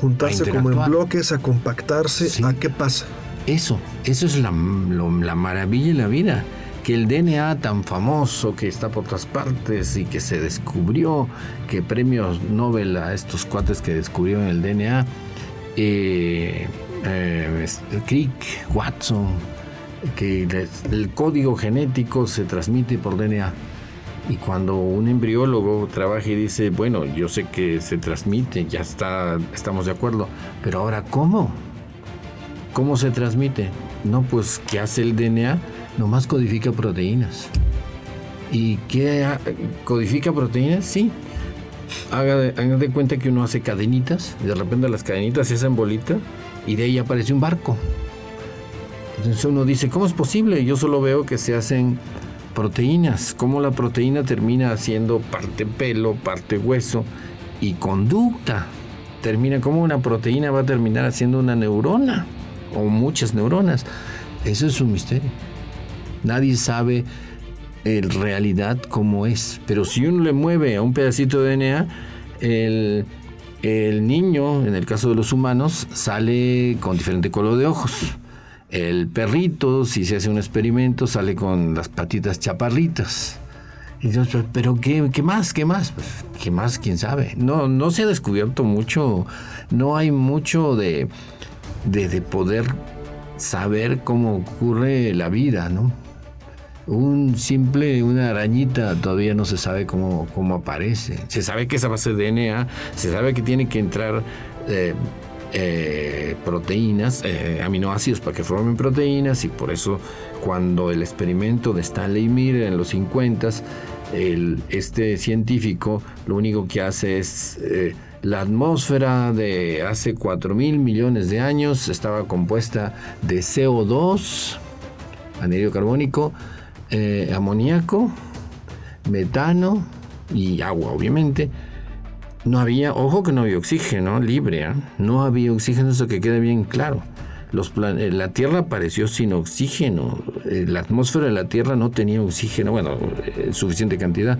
juntarse como en bloques, a compactarse. ¿A qué pasa? Eso, eso es la, la maravilla de la vida que el DNA tan famoso que está por todas partes y que se descubrió, que premios Nobel a estos cuates que descubrieron el DNA, eh, eh, Crick, Watson, que el código genético se transmite por DNA. Y cuando un embriólogo trabaja y dice, bueno, yo sé que se transmite, ya está, estamos de acuerdo, pero ahora ¿cómo? ¿Cómo se transmite? No, pues ¿qué hace el DNA? nomás codifica proteínas. ¿Y qué codifica proteínas? Sí. Haga de, cuenta que uno hace cadenitas y de repente las cadenitas se hacen bolita y de ahí aparece un barco. Entonces uno dice, ¿cómo es posible? Yo solo veo que se hacen proteínas. ¿Cómo la proteína termina haciendo parte pelo, parte hueso y conducta? Termina, ¿cómo una proteína va a terminar haciendo una neurona o muchas neuronas? Eso es un misterio. Nadie sabe en realidad cómo es. Pero si uno le mueve a un pedacito de DNA, el, el niño, en el caso de los humanos, sale con diferente color de ojos. El perrito, si se hace un experimento, sale con las patitas chaparritas. Y pero ¿qué, ¿qué, más? ¿Qué más? Pues, ¿Qué más? ¿Quién sabe? No, no se ha descubierto mucho, no hay mucho de, de, de poder saber cómo ocurre la vida, ¿no? un simple, una arañita, todavía no se sabe cómo, cómo aparece. Se sabe que esa base de DNA, se sabe que tiene que entrar eh, eh, proteínas, eh, aminoácidos para que formen proteínas y por eso cuando el experimento de Stanley Mir en los 50 el, este científico lo único que hace es la atmósfera de hace 4 mil millones de años estaba compuesta de CO2, anhídrido carbónico, eh, amoníaco, metano y agua, obviamente. No había, ojo que no había oxígeno libre, ¿eh? no había oxígeno, eso que quede bien claro. Los eh, la Tierra apareció sin oxígeno, la atmósfera de la Tierra no tenía oxígeno, bueno, suficiente cantidad.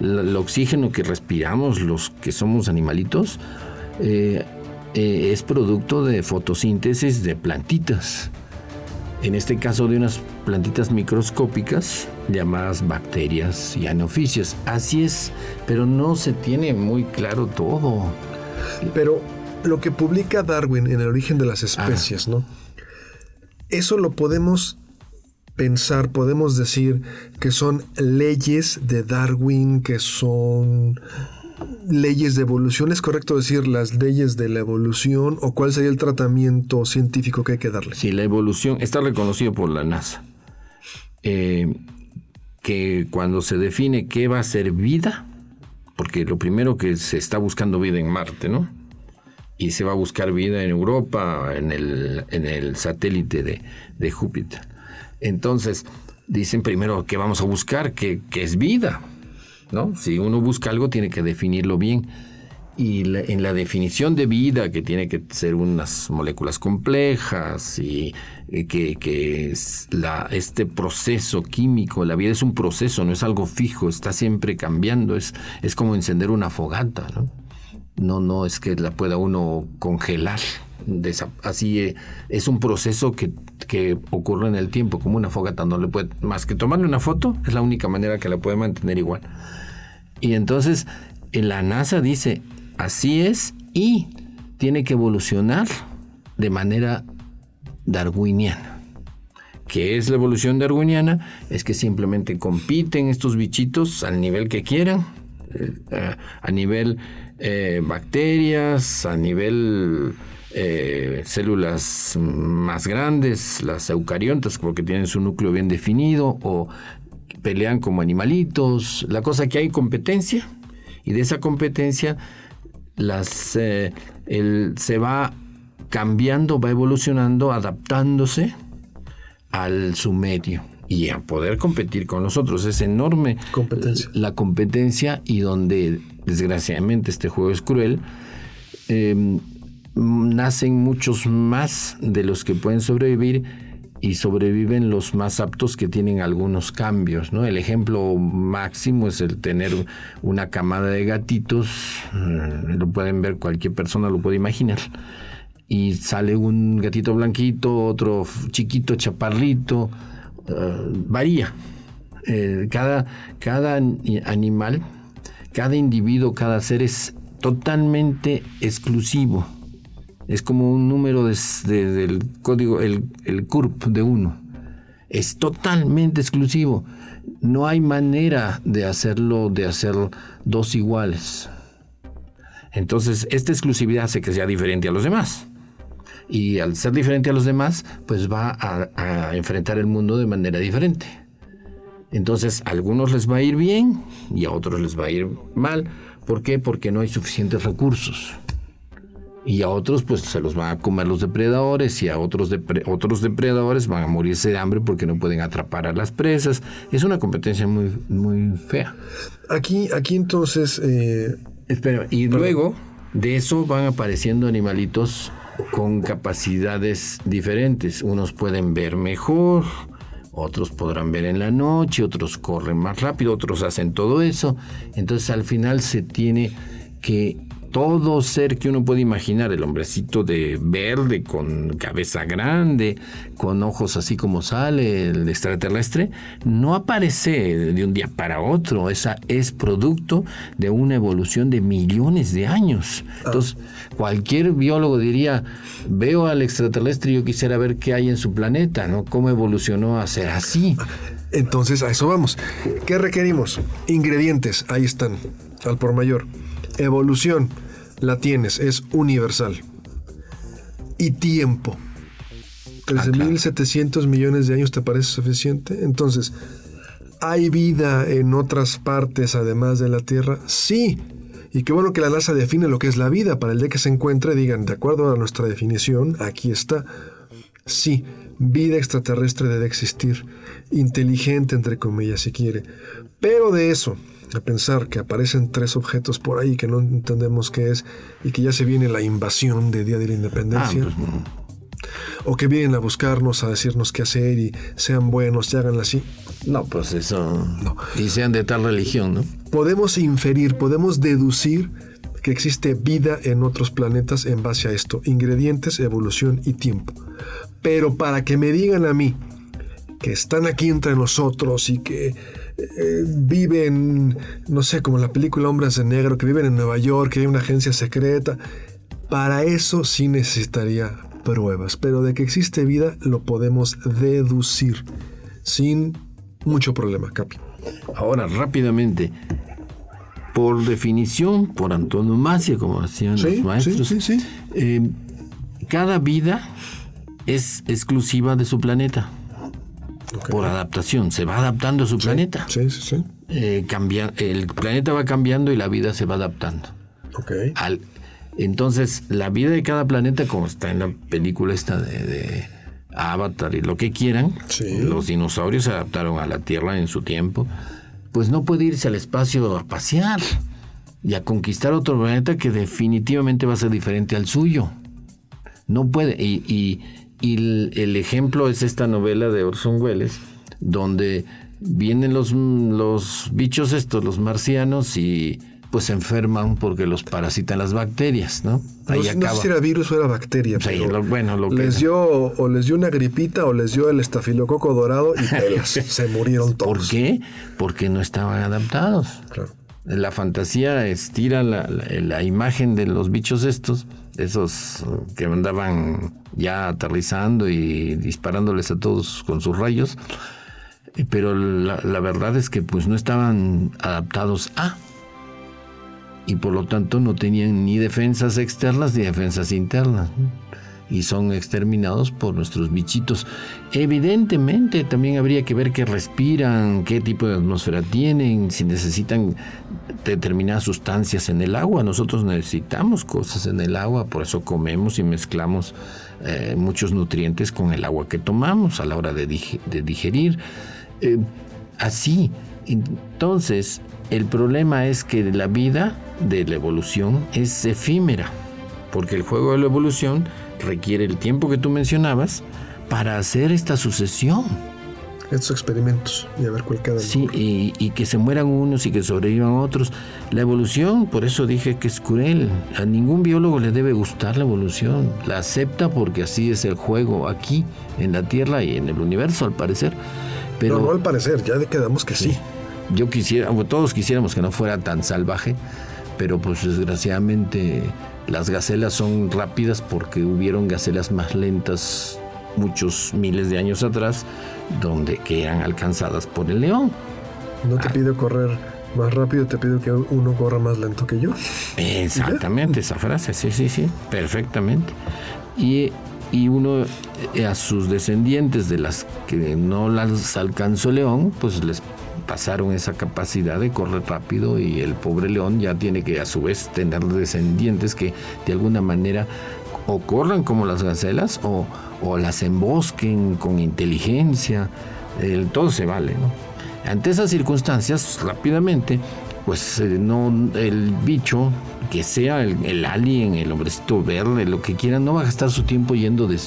el oxígeno que respiramos, los que somos animalitos, es producto de fotosíntesis de plantitas en este caso de unas plantitas microscópicas llamadas bacterias y anofisias. Así es, pero no se tiene muy claro todo. Pero lo que publica Darwin en el origen de las especies, ¿no? Eso lo podemos pensar, podemos decir que son leyes de Darwin, que son leyes de evolución. ¿Es correcto decir las leyes de la evolución o cuál sería el tratamiento científico que hay que darle? Sí, la evolución está reconocido por la NASA. Eh, que cuando se define qué va a ser vida, porque lo primero que se está buscando vida en Marte, ¿no? Y se va a buscar vida en Europa, en el, en el satélite de, de Júpiter. Entonces, dicen primero que vamos a buscar, que, que es vida. ¿No? Si uno busca algo tiene que definirlo bien. Y en la definición de vida, que tiene que ser unas moléculas complejas y, que, la, este proceso químico, la vida es un proceso, no es algo fijo, está siempre cambiando, es, es como encender una fogata, ¿no? No, no es que la pueda uno congelar. Así eh, es un proceso que, que, ocurre en el tiempo, como una fogata. No le puede, más que tomarle una foto, es la única manera que la puede mantener igual. Y entonces la NASA dice, así es y tiene que evolucionar de manera darwiniana. ¿Qué es la evolución darwiniana? Es que simplemente compiten estos bichitos al nivel que quieran, eh, a nivel eh, bacterias, a nivel eh, células más grandes, las eucariontas, porque tienen su núcleo bien definido, o pelean como animalitos. La cosa que hay competencia y de esa competencia las, eh, se va cambiando, va evolucionando, adaptándose al su medio y a poder competir con nosotros. Es enorme competencia. la competencia y donde desgraciadamente este juego es cruel. Em, nacen muchos más de los que pueden sobrevivir y sobreviven los más aptos que tienen algunos cambios. ¿no? El ejemplo máximo es el tener una camada de gatitos, eh, lo pueden ver, cualquier persona lo puede imaginar. Y sale un gatito blanquito, otro chiquito, chaparrito, eh, varía. eh, cada, cada animal, cada individuo, cada ser es totalmente exclusivo. Es como un número del código, el, el CURP de uno. Es totalmente exclusivo. No hay manera de hacerlo, de hacer dos iguales. Entonces, esta exclusividad hace que sea diferente a los demás. Y al ser diferente a los demás, pues va a, enfrentar el mundo de manera diferente. Entonces, a algunos les va a ir bien y a otros les va a ir mal. ¿Por qué? Porque no hay suficientes recursos. Y a otros, pues se los van a comer los depredadores, y a otros, otros depredadores van a morirse de hambre porque no pueden atrapar a las presas. Es una competencia muy, muy fea. Aquí, aquí entonces. Eh, Espera, y luego de eso van apareciendo animalitos con capacidades diferentes. Unos pueden ver mejor, otros podrán ver en la noche, otros corren más rápido, otros hacen todo eso. Entonces al final se tiene que todo ser que uno puede imaginar, el hombrecito de verde con cabeza grande, con ojos así como sale el extraterrestre, no aparece de un día para otro, esa es producto de una evolución de millones de años. Ah. Entonces, cualquier biólogo diría, veo al extraterrestre y yo quisiera ver qué hay en su planeta, ¿no? ¿Cómo evolucionó a ser así? Entonces, a eso vamos. ¿Qué requerimos? Ingredientes, ahí están, al por mayor Evolución, la tienes, es universal. Y tiempo. 13.700 ah, millones de años te parece suficiente? Entonces, ¿hay vida en otras partes además de la Tierra? Sí. Y qué bueno que la NASA define lo que es la vida para el día que se encuentre digan, de acuerdo a nuestra definición, aquí está. Sí, vida extraterrestre debe existir, inteligente entre comillas si quiere. Pero de eso, a pensar que aparecen tres objetos por ahí que no entendemos qué es y que ya se viene la invasión de Día de la Independencia. Ah, pues, o que vienen a buscarnos, a decirnos qué hacer y sean buenos y háganlo así. No, pues eso. No. Y sean de tal religión, ¿no? Podemos inferir, podemos deducir que existe vida en otros planetas en base a esto: ingredientes, evolución y tiempo. Pero para que me digan a mí que están aquí entre nosotros y que eh, viven, no sé, como la película Hombres de Negro, que viven en Nueva York, que hay una agencia secreta. Para eso sí necesitaría pruebas, pero de que existe vida lo podemos deducir sin mucho problema, Capi. Ahora, rápidamente, por definición, por antonomasia, como decían los maestros, eh, cada vida es exclusiva de su planeta por adaptación, se va adaptando a su planeta. Sí, sí, sí. Eh, el planeta va cambiando y la vida se va adaptando. Okay. Al, entonces, la vida de cada planeta, como está en la película esta de, Avatar y lo que quieran, los dinosaurios se adaptaron a la Tierra en su tiempo, pues no puede irse al espacio a pasear y a conquistar otro planeta que definitivamente va a ser diferente al suyo. No puede. y y el, ejemplo es esta novela de Orson Welles, donde vienen los, los bichos estos, los marcianos, y pues se enferman porque los parasitan las bacterias, ¿no? Ahí no, acaba. sé si era virus o era bacteria. bueno, lo les dio o les dio una gripita o les dio el estafilococo dorado y se murieron todos. ¿Por qué? Porque no estaban adaptados. Claro. La fantasía estira la, la imagen de los bichos estos esos que andaban ya aterrizando y disparándoles a todos con sus rayos, pero la, verdad es que pues no estaban adaptados a y por lo tanto no tenían ni defensas externas ni defensas internas y son exterminados por nuestros bichitos. Evidentemente también habría que ver qué respiran, qué tipo de atmósfera tienen, si necesitan determinadas sustancias en el agua. Nosotros necesitamos cosas en el agua, por eso comemos y mezclamos eh, muchos nutrientes con el agua que tomamos a la hora de, digerir. Eh, así, entonces, el problema es que la vida de la evolución es efímera, porque el juego de la evolución requiere el tiempo que tú mencionabas para hacer esta sucesión. Estos experimentos y a ver cuál queda. Sí, y, que se mueran unos y que sobrevivan otros. La evolución, por eso dije que es cruel. A ningún biólogo le debe gustar la evolución. La acepta porque así es el juego aquí, en la Tierra y en el universo, al parecer. Pero no, al parecer, ya quedamos que sí. Yo quisiera, todos quisiéramos que no fuera tan salvaje, pero pues desgraciadamente las gacelas son rápidas porque hubieron gacelas más lentas muchos miles de años atrás, donde que eran alcanzadas por el león. No te ah. pido correr más rápido, te pido que uno corra más lento que yo. Exactamente, esa frase, sí, sí, sí, perfectamente. Y, y uno eh, a sus descendientes de las que no las alcanzó León, pues les pasaron esa capacidad de correr rápido y el pobre león ya tiene que a su vez tener descendientes que de alguna manera o corran como las gacelas o, o las embosquen con inteligencia, el, todo se vale. Ante esas circunstancias, rápidamente, pues eh, no el bicho, que sea el, alien, el hombrecito verde, lo que quiera, no va a gastar su tiempo yendo de,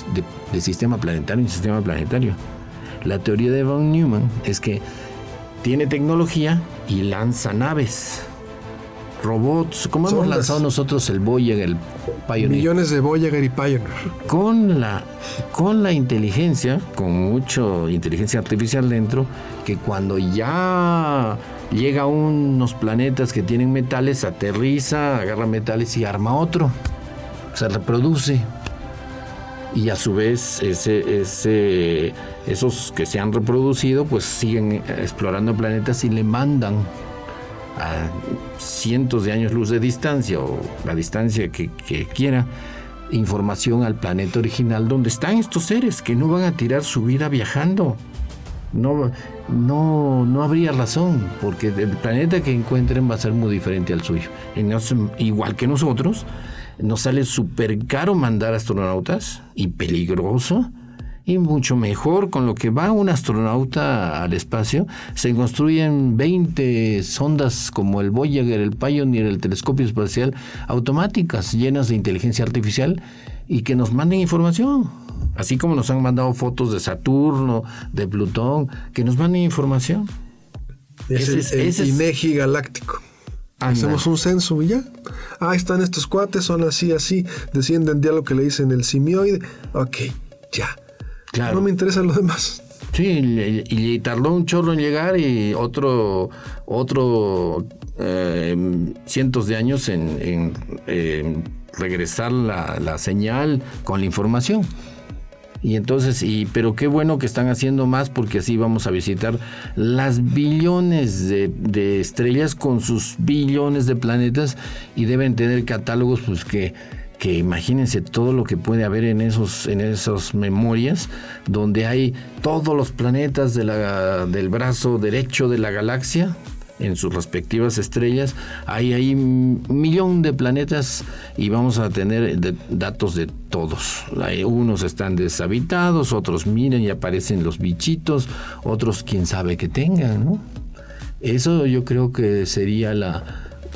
de sistema planetario en sistema planetario. La teoría de von Neumann es que tiene tecnología y lanza naves robots, como hemos lanzado nosotros el Voyager, el Pioneer. Millones de Voyager y Pioneer. Con la, con la inteligencia, con mucho inteligencia artificial dentro, que cuando ya llega a unos planetas que tienen metales, aterriza, agarra metales y arma otro. Se reproduce. Y a su vez, ese, ese, esos que se han reproducido, pues siguen explorando planetas y le mandan a cientos de años luz de distancia o la distancia que, quiera, información al planeta original donde están estos seres que no van a tirar su vida viajando. No, no, no habría razón, porque el planeta que encuentren va a ser muy diferente al suyo. igual que nosotros, nos sale súper caro mandar astronautas y peligroso y mucho mejor con lo que va un astronauta al espacio. Se construyen 20 sondas como el Voyager, el Pioneer, el telescopio espacial, automáticas, llenas de inteligencia artificial y que nos manden información. Así como nos han mandado fotos de Saturno, de Plutón, que nos manden información. ese, es el INEGI galáctico. Hacemos un censo y ya. Ah, están estos cuates, son así, así, descienden de lo que le dicen el simioide. Ok, ya. No me interesa lo demás. Sí, y, tardó un chorro en llegar y otro, otro eh, cientos de años en, regresar la, señal con la información. Y entonces, y, pero qué bueno que están haciendo más porque así vamos a visitar las billones de, de estrellas con sus billones de planetas y deben tener catálogos pues que que imagínense todo lo que puede haber en esos en esas memorias donde hay todos los planetas de la, del brazo derecho de la galaxia en sus respectivas estrellas hay ahí un millón de planetas y vamos a tener datos de todos. unos están deshabitados, otros miren y aparecen los bichitos, otros quién sabe que tengan, ¿no? Eso yo creo que sería la,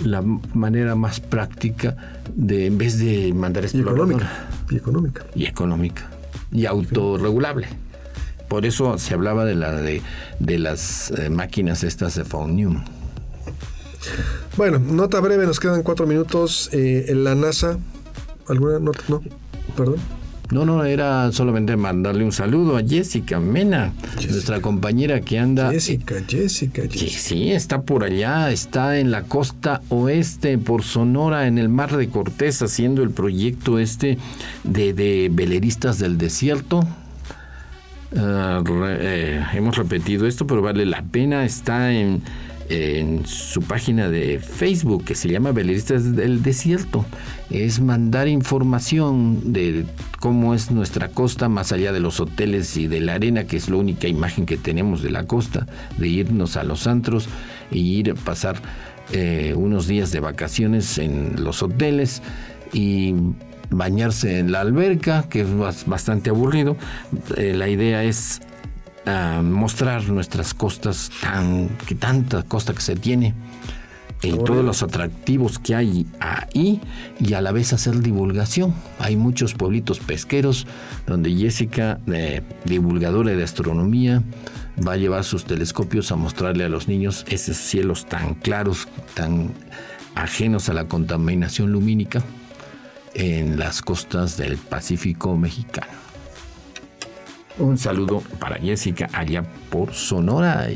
la manera más práctica de, en vez de mandar explorador. Y económica. Y económica. Y autorregulable. Por eso se hablaba de la de, de las eh, máquinas estas de Von Bueno, nota breve, nos quedan cuatro minutos. Eh, en la NASA, ¿alguna nota? No, perdón. No, no, era solamente mandarle un saludo a Jessica Mena, nuestra compañera que anda. Jessica, Jessica, Jessica. Sí, está por allá, está en la costa oeste, por Sonora, en el Mar de Cortés, haciendo el proyecto este de, veleristas del desierto. Ah, eh, hemos repetido esto, pero vale la pena. Está en en su página de Facebook que se llama Veleristas del Desierto. Es mandar información de cómo es nuestra costa más allá de los hoteles y de la arena, que es la única imagen que tenemos de la costa, de irnos a los antros e ir a pasar eh, unos días de vacaciones en los hoteles y bañarse en la alberca, que es bastante aburrido. Eh, la idea es mostrar nuestras costas, tan, que tanta costa que se tiene, y todos los atractivos que hay ahí y a la vez hacer divulgación. Hay muchos pueblitos pesqueros donde Jessica, divulgadora de astronomía, va a llevar sus telescopios a mostrarle a los niños esos cielos tan claros, tan ajenos a la contaminación lumínica en las costas del Pacífico mexicano. Un saludo para Jessica allá por Sonora.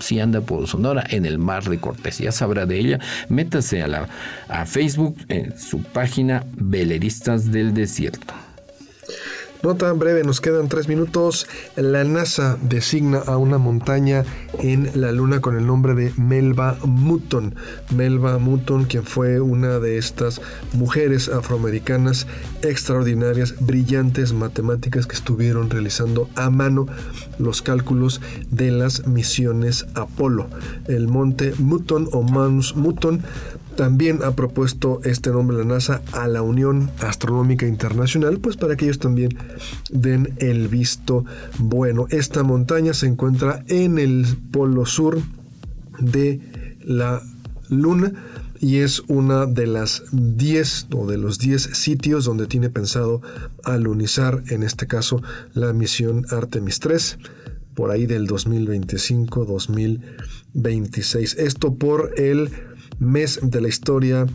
Si anda por Sonora, en el Mar de Cortés. Ya sabrá de ella. Métase a, la, a Facebook en su página Veleristas del Desierto. Nota breve, nos quedan tres minutos. La NASA designa a una montaña en la Luna con el nombre de Melba Mutton. Melba Mutton, quien fue una de estas mujeres afroamericanas extraordinarias, brillantes matemáticas que estuvieron realizando a mano los cálculos de las misiones Apolo. El monte Mutton o Mons Mutton también ha propuesto este nombre la NASA a la Unión Astronómica Internacional, pues para que ellos también den el visto bueno. Esta montaña se encuentra en el polo sur de la Luna y es una de las 10 o de los 10 sitios donde tiene pensado alunizar, en este caso, la misión Artemis 3 por ahí del 2025-2026. Esto por el mes de la historia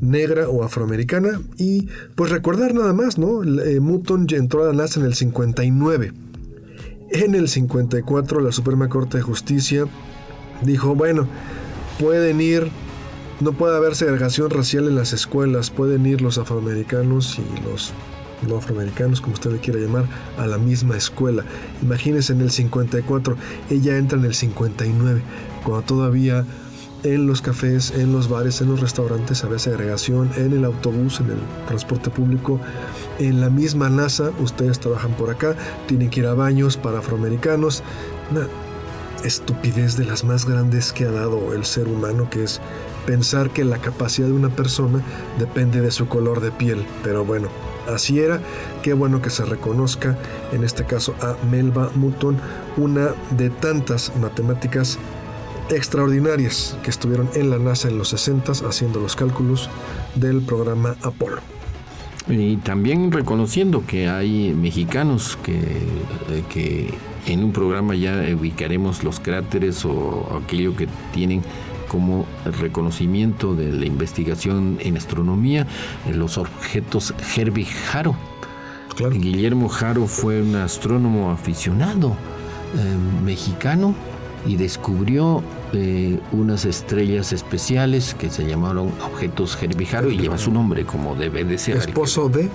negra o afroamericana. Y pues recordar nada más, ¿no? Eh, Mutton entró a la NASA en el 59. En el 54 la Suprema Corte de Justicia dijo, bueno, pueden ir, no puede haber segregación racial en las escuelas, pueden ir los afroamericanos y los no afroamericanos, como usted le quiera llamar, a la misma escuela. Imagínense en el 54, ella entra en el 59, cuando todavía en los cafés, en los bares, en los restaurantes había segregación, en el autobús, en el transporte público, en la misma NASA, ustedes trabajan por acá, tienen que ir a baños para afroamericanos. Una estupidez de las más grandes que ha dado el ser humano, que es pensar que la capacidad de una persona depende de su color de piel. Pero bueno, así era. Qué bueno que se reconozca, en este caso a Melba Mutton, una de tantas matemáticas extraordinarias que estuvieron en la NASA en los 60 haciendo los cálculos del programa Apolo. Y también reconociendo que hay mexicanos que, eh, que en un programa ya ubicaremos los cráteres o aquello que tienen como reconocimiento de la investigación en astronomía, los objetos Herbie Haro. Guillermo Haro fue un astrónomo aficionado eh, mexicano y descubrió eh, unas estrellas especiales que se llamaron objetos Herbijaro y lleva su nombre como debe de ser. ¿Esposo de?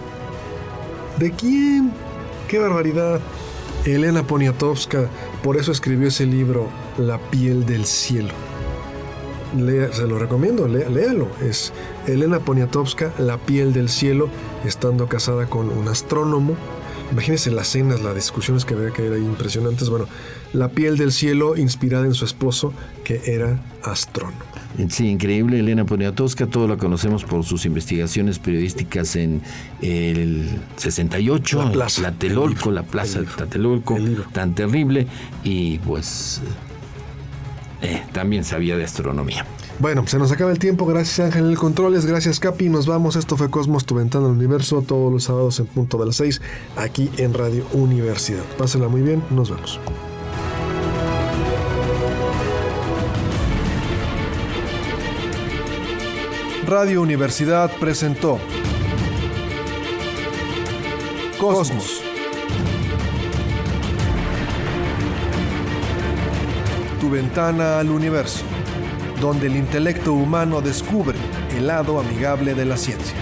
¿De quién? ¡Qué barbaridad! Elena Poniatowska, por eso escribió ese libro, La piel del cielo. se lo recomiendo, léalo. Es Elena Poniatowska, La piel del cielo, estando casada con un astrónomo Imagínense las cenas, las discusiones que había que eran impresionantes. Bueno, la piel del cielo inspirada en su esposo, que era astrónomo. Sí, increíble. Elena Poniatowska, todo la conocemos por sus investigaciones periodísticas en el 68, la plaza, Tlatelolco, la plaza de Tlatelolco, tan terrible, y pues eh, también sabía de astronomía. Bueno, se nos acaba el tiempo. Gracias Ángel el Controles. Gracias Capi. Nos vamos. Esto fue Cosmos, tu ventana al universo. Todos los sábados en punto de las 6 aquí en Radio Universidad. Pásenla muy bien. Nos vemos. Radio Universidad presentó Cosmos. Tu ventana al universo donde el intelecto humano descubre el lado amigable de la ciencia.